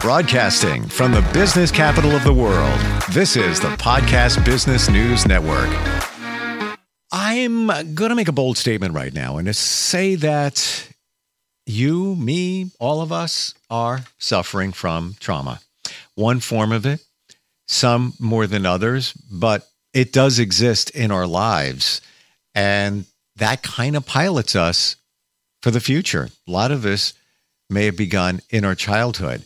Broadcasting from the business capital of the world, this is the Podcast Business News Network. I'm going to make a bold statement right now and to say that you, me, all of us are suffering from trauma. One form of it, some more than others, but it does exist in our lives. And that kind of pilots us for the future. A lot of this may have begun in our childhood.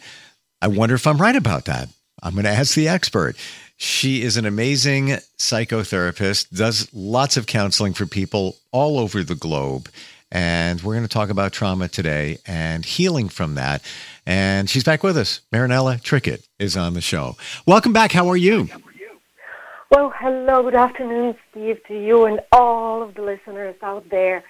I wonder if I'm right about that. I'm going to ask the expert. She is an amazing psychotherapist, does lots of counseling for people all over the globe. And we're going to talk about trauma today and healing from that. And she's back with us. Marinela Trickett is on the show. Welcome back. How are you? Well, hello. Good afternoon, Steve, to you and all of the listeners out there.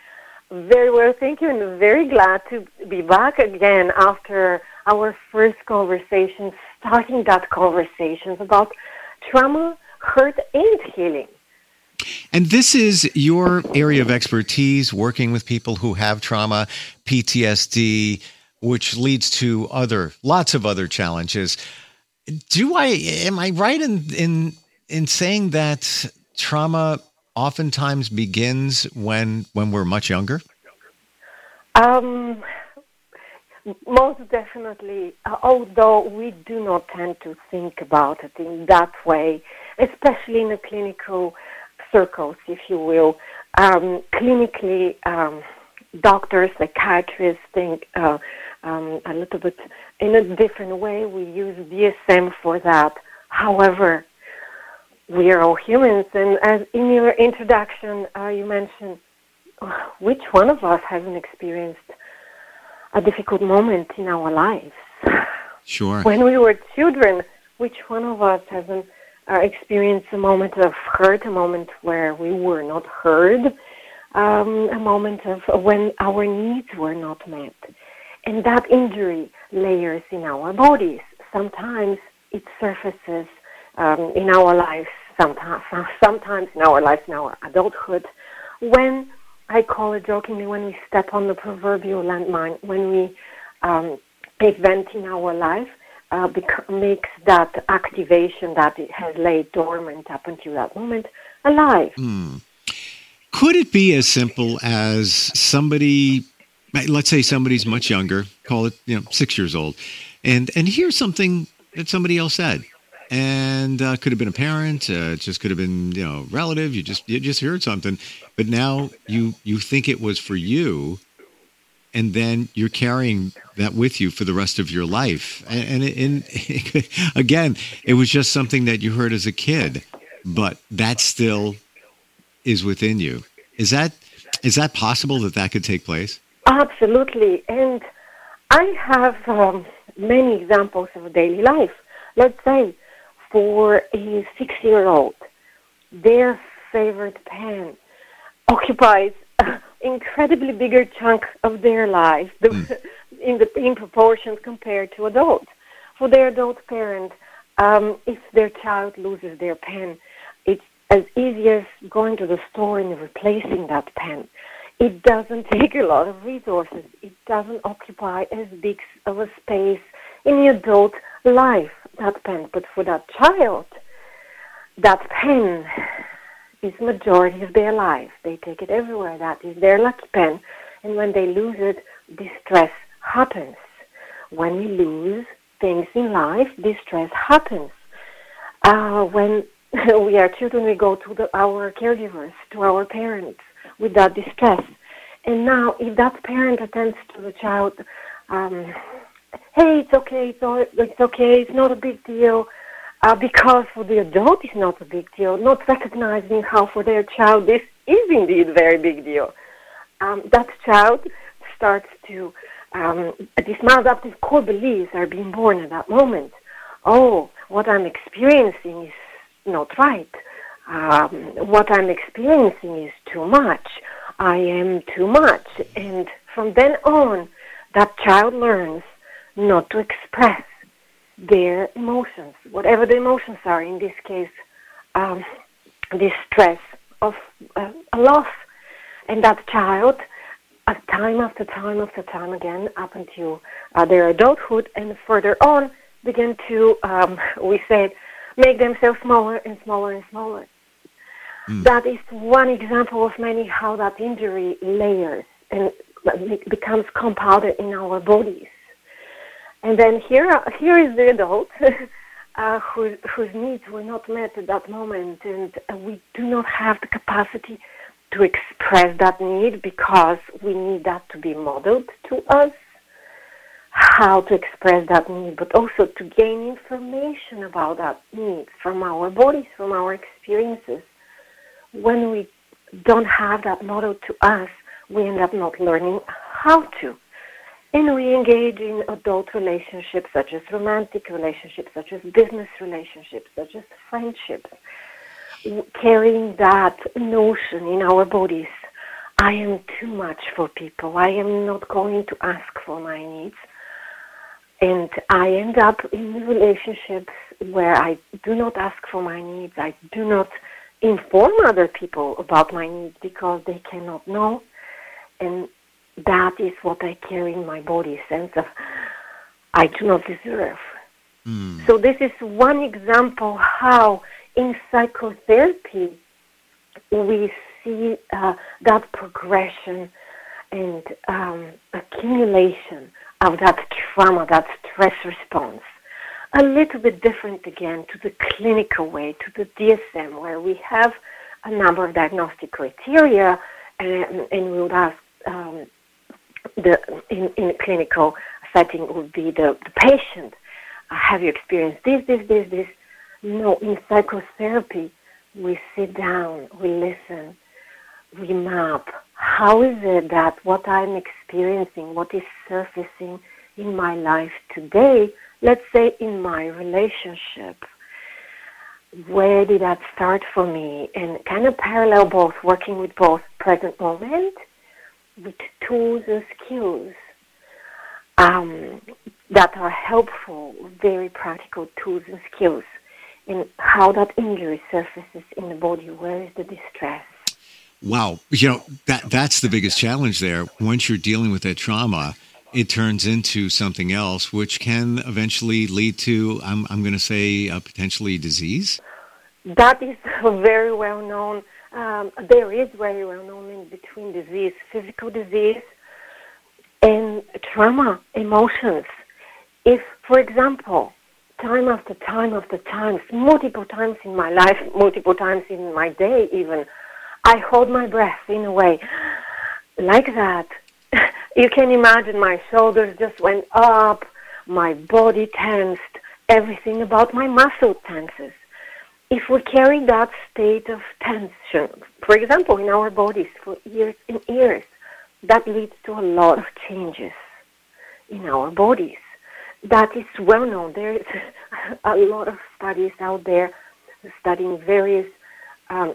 Very well, thank you, and very glad to be back again after our first conversation, starting that conversations about trauma, hurt, and healing. And this is your area of expertise, working with people who have trauma, PTSD, which leads to other lots of other challenges. Do I am I right in in in saying that trauma oftentimes begins when when we're much younger? Um, most definitely. Uh, although we do not tend to think about it in that way, especially in the clinical circles, if you will. Um, clinically, um, doctors, psychiatrists think uh, um, a little bit in a different way. We use DSM for that. However, we are all humans, and as in your introduction, uh, you mentioned which one of us hasn't experienced a difficult moment in our lives? Sure. When we were children, which one of us hasn't uh, experienced a moment of hurt, a moment where we were not heard, um, a moment of when our needs were not met? And that injury layers in our bodies. Sometimes it surfaces um, in our lives sometimes, sometimes in our lives, in our adulthood, when I call it jokingly when we step on the proverbial landmine, when we um, event in our life uh, bec- makes that activation that it has laid dormant up until that moment alive. Mm. Could it be as simple as somebody, let's say somebody's much younger, call it you know six years old, and and hears something that somebody else said, and uh, could have been a parent. Uh, it just could have been you know relative. You just you just heard something, but now you you think it was for you, and then you're carrying that with you for the rest of your life. And, and, and again, it was just something that you heard as a kid, but that still is within you. Is that is that possible that that could take place? Absolutely, and I have um, many examples of daily life. Let's say for a six year old, their favorite pen occupies an incredibly bigger chunk of their life mm. in, the, in proportions compared to adults. For their adult parent, um, if their child loses their pen, it's as easy as going to the store and replacing that pen. It doesn't take a lot of resources. It doesn't occupy as big of a space in the adult life that pen. But for that child, that pen is majority of their life. They take it everywhere. That is their lucky pen. And when they lose it, distress happens. When we lose things in life, distress happens. Uh, when we are children, we go to the, our caregivers, to our parents with that distress. And now, if that parent attends to the child um, hey, it's okay, it's, all, it's okay, it's not a big deal. Uh, because for the adult it's not a big deal, not recognizing how for their child this is indeed a very big deal. Um, that child starts to, um, these maladaptive core beliefs are being born at that moment. Oh, what I'm experiencing is not right. Um, what I'm experiencing is too much. I am too much. And from then on, that child learns not to express their emotions, whatever the emotions are. In this case, um, distress of uh, a loss, and that child, uh, time after time after time again, up until uh, their adulthood and further on, begin to, um, we said, make themselves smaller and smaller and smaller. Mm. That is one example of many how that injury layers and becomes compounded in our bodies. And then here, here is the adult uh, whose, whose needs were not met at that moment, and uh, we do not have the capacity to express that need because we need that to be modeled to us how to express that need, but also to gain information about that need from our bodies, from our experiences. When we don't have that model to us, we end up not learning how to. And we engage in adult relationships, such as romantic relationships, such as business relationships, such as friendships, carrying that notion in our bodies. I am too much for people. I am not going to ask for my needs. And I end up in relationships where I do not ask for my needs. I do not inform other people about my needs because they cannot know. And that is what I carry in my body, sense of I do not deserve. Mm. So this is one example how in psychotherapy we see uh, that progression and um, accumulation of that trauma, that stress response. A little bit different again to the clinical way, to the DSM, where we have a number of diagnostic criteria, and, and we would ask um, the in, in a clinical setting would be the, the patient. Uh, have you experienced this, this, this, this? No, in psychotherapy, we sit down, we listen, we map how is it that what I'm experiencing, what is surfacing in my life today, let's say in my relationship, where did that start for me? And kind of parallel both, working with both present moment with tools and skills um, that are helpful, very practical tools and skills in how that injury surfaces in the body. Where is the distress? Wow, you know that that's the biggest challenge there. Once you're dealing with that trauma, it turns into something else, which can eventually lead to, I'm, I'm going to say, uh, potentially disease. That is very well known. Um, there is very well known in between disease, physical disease, and trauma, emotions. If, for example, time after time after time, multiple times in my life, multiple times in my day, even I hold my breath in a way like that. you can imagine my shoulders just went up, my body tensed, everything about my muscle tenses. If we carry that state of tension, for example, in our bodies for years and years, that leads to a lot of changes in our bodies. That is well known. There is a lot of studies out there studying various um,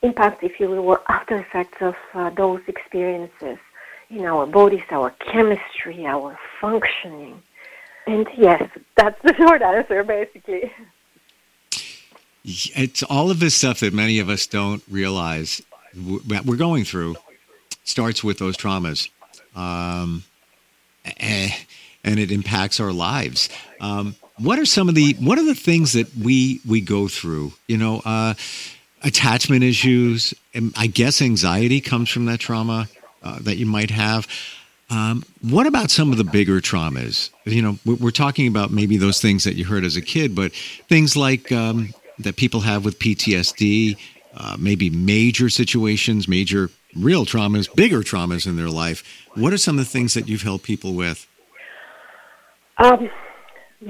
impact, if you will, or after effects of uh, those experiences in our bodies, our chemistry, our functioning. And yes, that's the short answer, basically. It's all of this stuff that many of us don't realize we're going through starts with those traumas. Um, and it impacts our lives. Um, what are some of the what are the things that we we go through? You know, uh, attachment issues. I guess anxiety comes from that trauma uh, that you might have. Um, what about some of the bigger traumas? You know, we're talking about maybe those things that you heard as a kid, but things like um, that people have with PTSD, uh, maybe major situations, major real traumas, bigger traumas in their life. What are some of the things that you've helped people with? Um,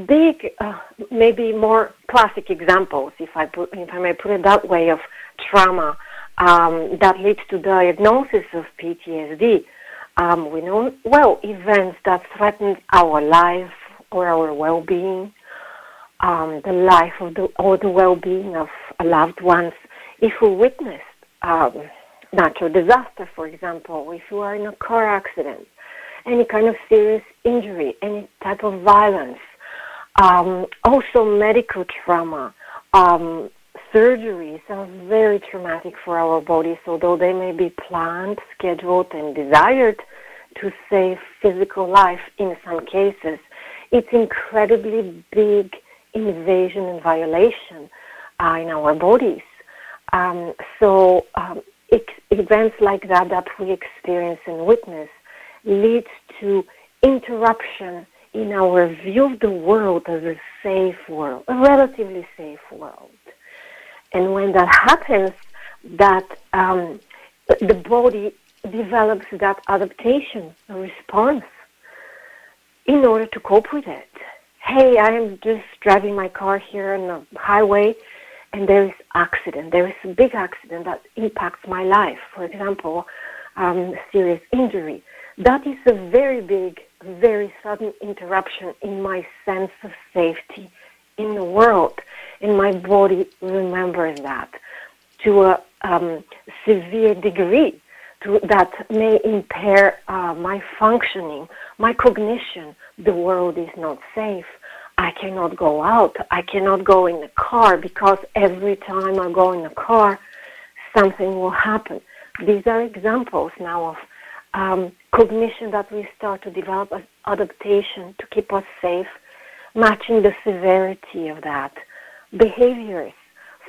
big, uh, maybe more classic examples, if I put, if I may put it that way, of trauma um, that leads to diagnosis of PTSD. Um, we know well events that threaten our life or our well-being, um, the life of the or the well-being of loved ones. If we witness um, natural disaster, for example, if you are in a car accident, any kind of serious injury, any type of violence, um, also, medical trauma. Um, surgeries are very traumatic for our bodies, although they may be planned, scheduled, and desired to save physical life in some cases. it's incredibly big invasion and violation uh, in our bodies. Um, so um, events like that that we experience and witness leads to interruption in our view of the world as a safe world, a relatively safe world. And when that happens, that um, the body develops that adaptation, a response, in order to cope with it. Hey, I am just driving my car here on the highway, and there is accident. There is a big accident that impacts my life. For example, um, serious injury. That is a very big, very sudden interruption in my sense of safety in the world, and my body remembers that to a um, severe degree to, that may impair uh, my functioning, my cognition. The world is not safe. I cannot go out. I cannot go in the car because every time I go in the car, something will happen. These are examples now of um, cognition that we start to develop as adaptation to keep us safe, matching the severity of that. Behaviors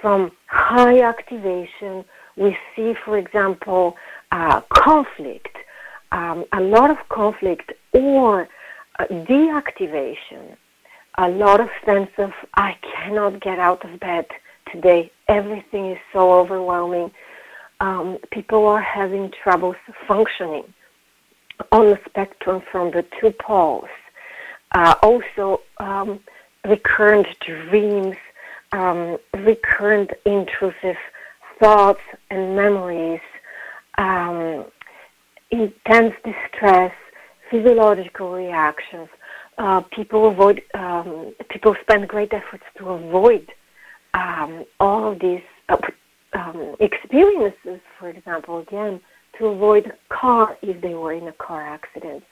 from high activation, we see, for example, uh, conflict, um, a lot of conflict or uh, deactivation, a lot of sense of I cannot get out of bed today. Everything is so overwhelming. Um, people are having troubles functioning on the spectrum from the two poles. Uh, also, um, recurrent dreams, um, recurrent intrusive thoughts and memories, um, intense distress, physiological reactions. Uh, people avoid. Um, people spend great efforts to avoid um, all of these uh, um, experiences. For example, again, to avoid a car if they were in a car accident,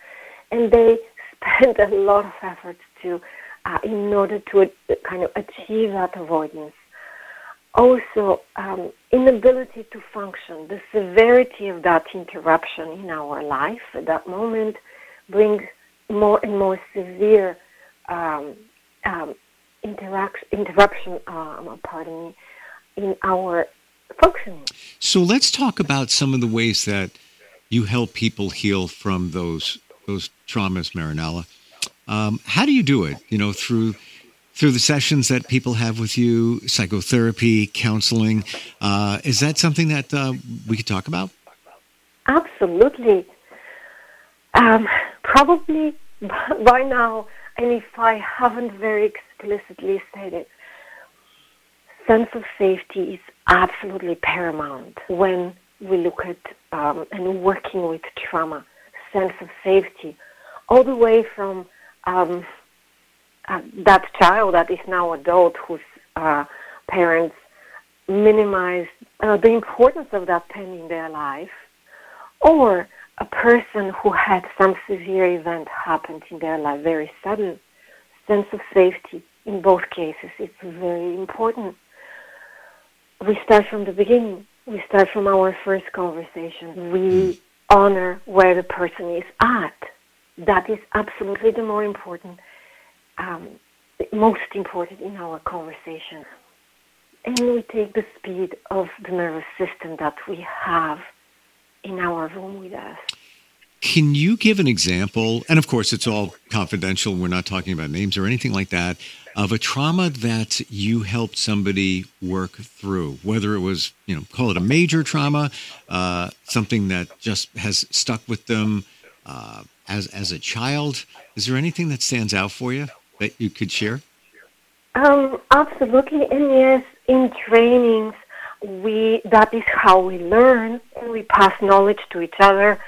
and they spend a lot of efforts to, uh, in order to uh, kind of achieve that avoidance also um, inability to function, the severity of that interruption in our life at that moment brings more and more severe um, um, interruption, um, pardon me, in our functioning. So let's talk about some of the ways that you help people heal from those those traumas, Marinela. Um, how do you do it? You know, through through the sessions that people have with you, psychotherapy, counseling. Uh, is that something that uh, we could talk about? Absolutely. Um, probably by now, and if I haven't very explicitly stated, it sense of safety is absolutely paramount when we look at um, and working with trauma. Sense of safety, all the way from um, uh, that child that is now adult whose uh, parents minimize uh, the importance of that pain in their life, or a person who had some severe event happened in their life, very sudden sense of safety in both cases. It's very important. We start from the beginning. We start from our first conversation. We honor where the person is at. That is absolutely the more important um, most important in our conversation. And we take the speed of the nervous system that we have in our room with us. Can you give an example? And of course, it's all confidential. We're not talking about names or anything like that. Of a trauma that you helped somebody work through, whether it was, you know, call it a major trauma, uh, something that just has stuck with them uh, as as a child. Is there anything that stands out for you? that you could share? Um, absolutely, and yes, in trainings, we that is how we learn, and we pass knowledge to each other.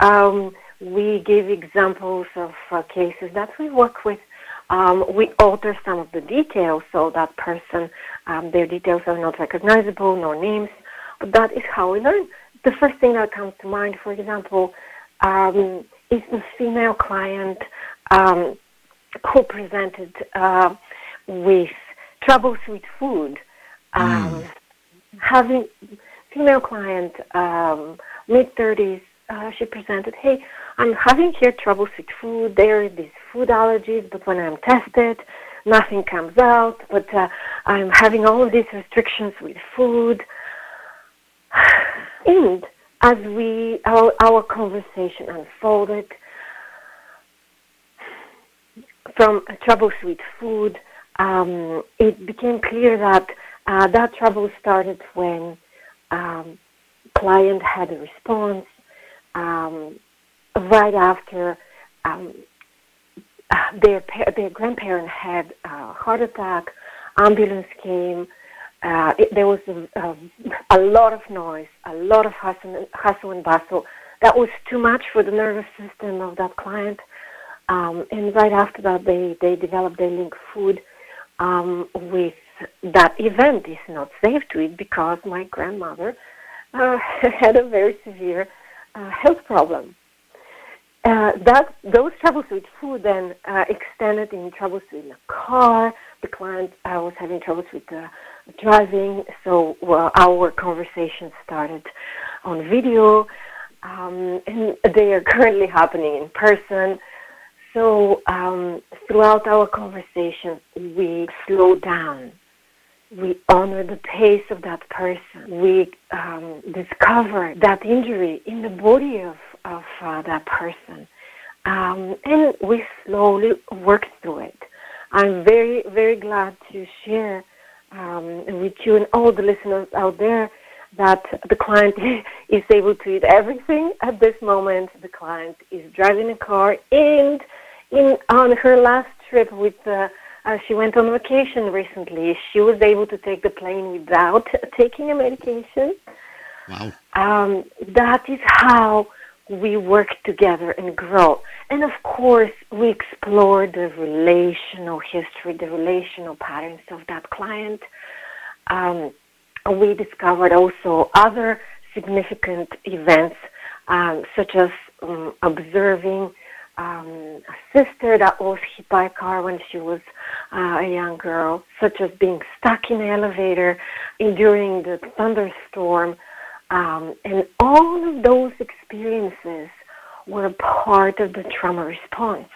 Um, we give examples of uh, cases that we work with. Um, we alter some of the details so that person, um, their details are not recognizable, no names. But that is how we learn. The first thing that comes to mind, for example, um, is the female client um, who presented uh, with troubles with food, um, mm. having female client, um, mid 30s, uh, she presented, hey, I'm having here troubles with food. There are these food allergies, but when I'm tested, nothing comes out. But uh, I'm having all of these restrictions with food. And as we our, our conversation unfolded, from troubles with food, um, it became clear that uh, that trouble started when um, client had a response um, right after um, their their grandparent had a heart attack. Ambulance came. Uh, it, there was a, a, a, lot of noise, a lot of hustle, hustle and bustle. That was too much for the nervous system of that client. Um, and right after that, they, they developed their link food um, with that event is not safe to eat because my grandmother uh, had a very severe uh, health problem. Uh, that those troubles with food then uh, extended in troubles in the car. The client uh, was having troubles with uh, driving, so our conversation started on video, um, and they are currently happening in person. So um, throughout our conversation, we slow down. We honor the pace of that person. We um, discover that injury in the body of, of uh, that person. Um, and we slowly work through it. I'm very, very glad to share um, with you and all the listeners out there that the client is able to eat everything at this moment. The client is driving a car, and in on her last trip with, uh, uh, she went on vacation recently. She was able to take the plane without taking a medication. Wow. Um, that is how we work together and grow. And of course, we explore the relational history, the relational patterns of that client. Um, we discovered also other significant events, um, such as um, observing um, a sister that was hit by a car when she was uh, a young girl, such as being stuck in an elevator during the thunderstorm. Um, and all of those experiences were part of the trauma response,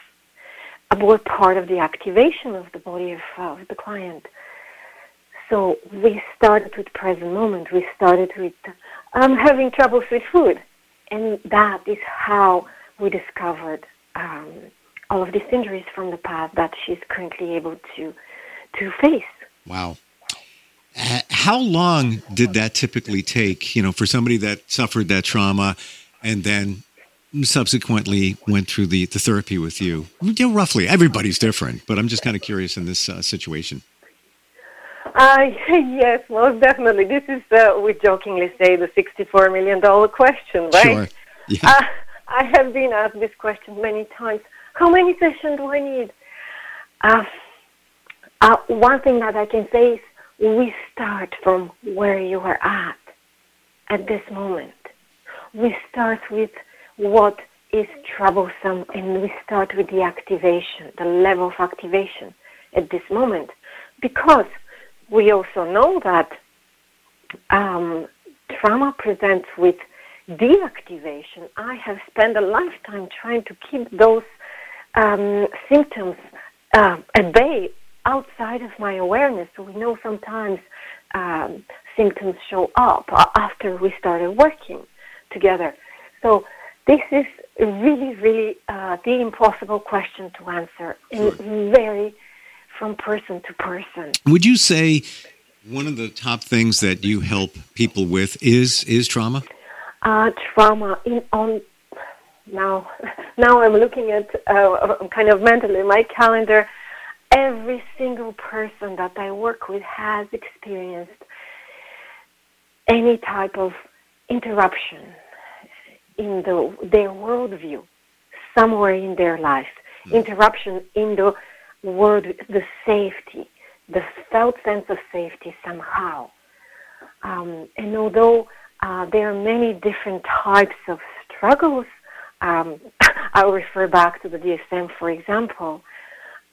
uh, were part of the activation of the body of, uh, the client. So we started with present moment. We started with um, having troubles with food. And that is how we discovered um, all of these injuries from the past that she's currently able to, to face. Wow. How long did that typically take, you know, for somebody that suffered that trauma and then subsequently went through the, the therapy with you? you know, roughly, everybody's different, but I'm just kind of curious in this uh, situation. Uh, yes, most definitely. This is, uh, we jokingly say, the $64 million question, right? Sure. Yeah. I have been asked this question many times. How many sessions do I need? Uh, uh, one thing that I can say is we start from where you are at at this moment. We start with what is troublesome and we start with the activation, the level of activation at this moment. Because we also know that um, trauma presents with deactivation. I have spent a lifetime trying to keep those um, symptoms uh, at bay outside of my awareness. So we know sometimes um, symptoms show up after we started working together. So this is really, really uh, the impossible question to answer, and very from person to person. Would you say one of the top things that you help people with is is trauma? Uh, trauma in on now. Now I'm looking at uh, kind of mentally my calendar every single person that I work with has experienced any type of interruption in the, their worldview somewhere in their life. Mm. Interruption in the world, the safety, the felt sense of safety somehow. Um, and although uh, there are many different types of struggles, um, I'll refer back to the DSM, for example.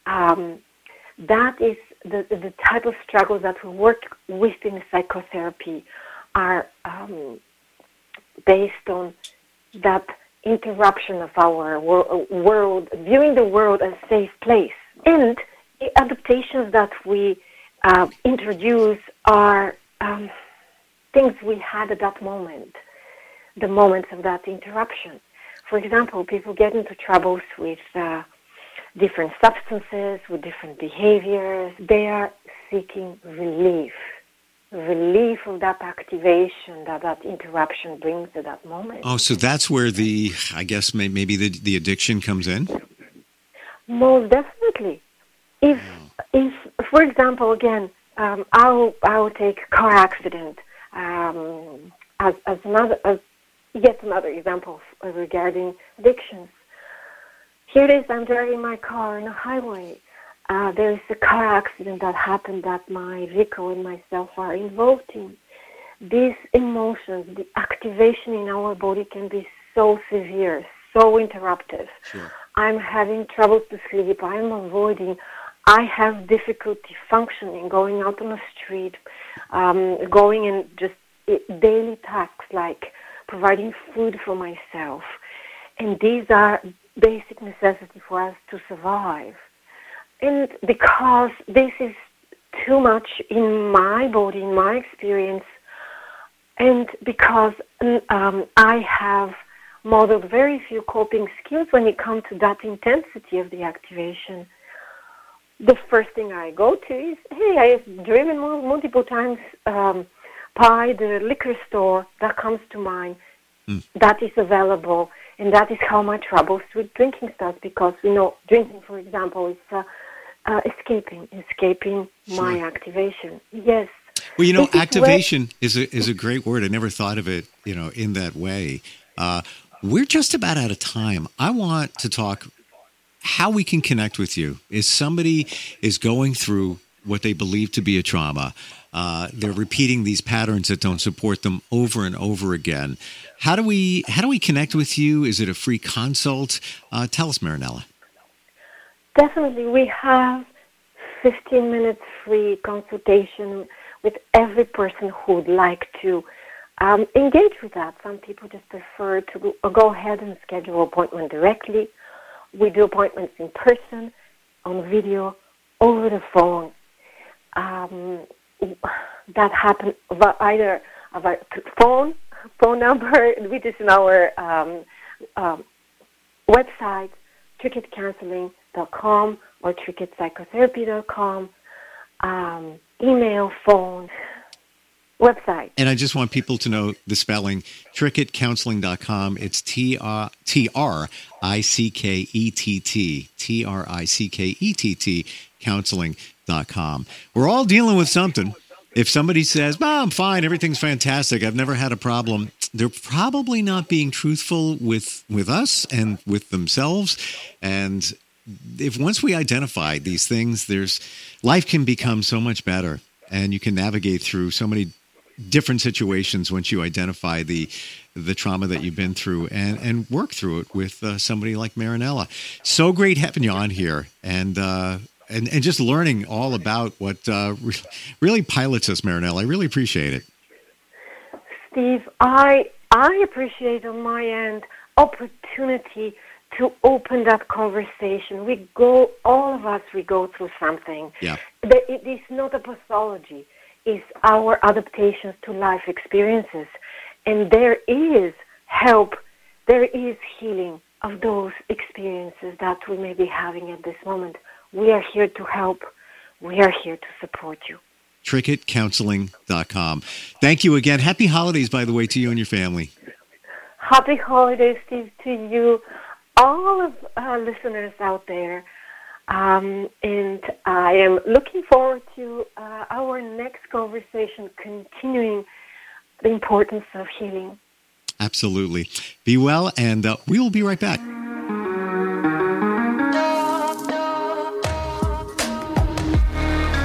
Um, that is the, the type of struggles that we work with in psychotherapy are um, based on that interruption of our wor- world, viewing the world as a safe place. And the adaptations that we uh, introduce are um, things we had at that moment, the moments of that interruption. For example, people get into troubles with uh, different substances, with different behaviors. They are seeking relief relief of that activation that that interruption brings at that moment. Oh, so that's where the, I guess maybe the, the addiction comes in? Most definitely. If, oh. if for example, again, um, I'll, I'll take car accident um, as, as another, as yet another example regarding addictions. Here it is, I'm driving my car on a highway uh, there's a car accident that happened that my vehicle and myself are involved in. These emotions, the activation in our body can be so severe, so interruptive. Sure. I'm having trouble to sleep. I'm avoiding. I have difficulty functioning, going out on the street, um, going in just daily tasks like providing food for myself. And these are basic necessities for us to survive. And because this is too much in my body, in my experience, and because um, I have modeled very few coping skills when it comes to that intensity of the activation, the first thing I go to is, hey, I have driven multiple times um, by the liquor store that comes to mind. Mm. That is available, and that is how my troubles with drinking starts. Because we know drinking, for example, is uh, uh, escaping, escaping sure. my activation. Yes. Well, you know, activation is a is a great word. I never thought of it, you know, in that way. Uh, we're just about out of time. I want to talk how we can connect with you. Is somebody is going through what they believe to be a trauma. Uh, they're repeating these patterns that don't support them over and over again. How do we how do we connect with you? Is it a free consult? Uh, tell us, Marinela definitely we have 15 minutes free consultation with every person who would like to um, engage with that. Some people just prefer to go, ahead and schedule appointment directly. We do appointments in person, on video, over the phone. Um, that happens either of phone phone number, which is in our um, um, website, Trickett Counseling com or trickettpsychotherapy.com, um, email, phone, website. And I just want people to know the spelling trickettcounseling.com. It's uh, T R I C K E T T, T R I C K E T T, counseling.com. We're all dealing with something. If somebody says, oh, I'm fine, everything's fantastic, I've never had a problem, they're probably not being truthful with, with us and with themselves. And if once we identify these things, there's life can become so much better, and you can navigate through so many different situations once you identify the the trauma that you've been through and and work through it with uh, somebody like Marinela. So great having you on here, and. Uh, and, and just learning all about what uh, re- really pilots us, Marinela. I really appreciate it. Steve, I I appreciate on my end opportunity to open that conversation. We go, all of us, we go through something. Yeah. It is not a pathology. It's our adaptations to life experiences. And there is help, there is healing of those experiences that we may be having at this moment. We are here to help. We are here to support you. TrickettCounseling.com. Thank you again. Happy holidays, by the way, to you and your family. Happy holidays, Steve, to you all of our listeners out there. Um, and I am looking forward to uh, our next conversation, continuing the importance of healing. Absolutely. Be well, and uh, we will be right back.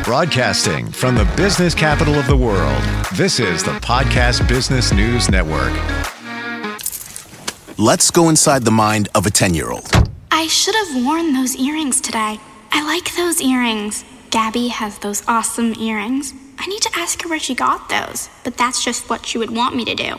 Broadcasting from the business capital of the world, this is the Podcast Business News Network. Let's go inside the mind of a 10 year old. I should have worn those earrings today. I like those earrings. Gabby has those awesome earrings. I need to ask her where she got those, but that's just what she would want me to do.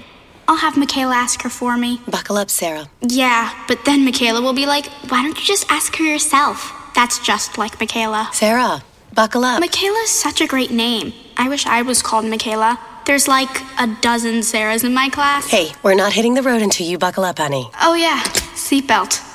I'll have Michaela ask her for me. Buckle up, Sarah. Yeah, but then Michaela will be like, why don't you just ask her yourself? That's just like Michaela. Sarah, buckle up. Michaela's such a great name. I wish I was called Michaela. There's like a dozen Sarahs in my class. hey, we're not hitting the road until you buckle up, honey. Oh, yeah, seatbelt.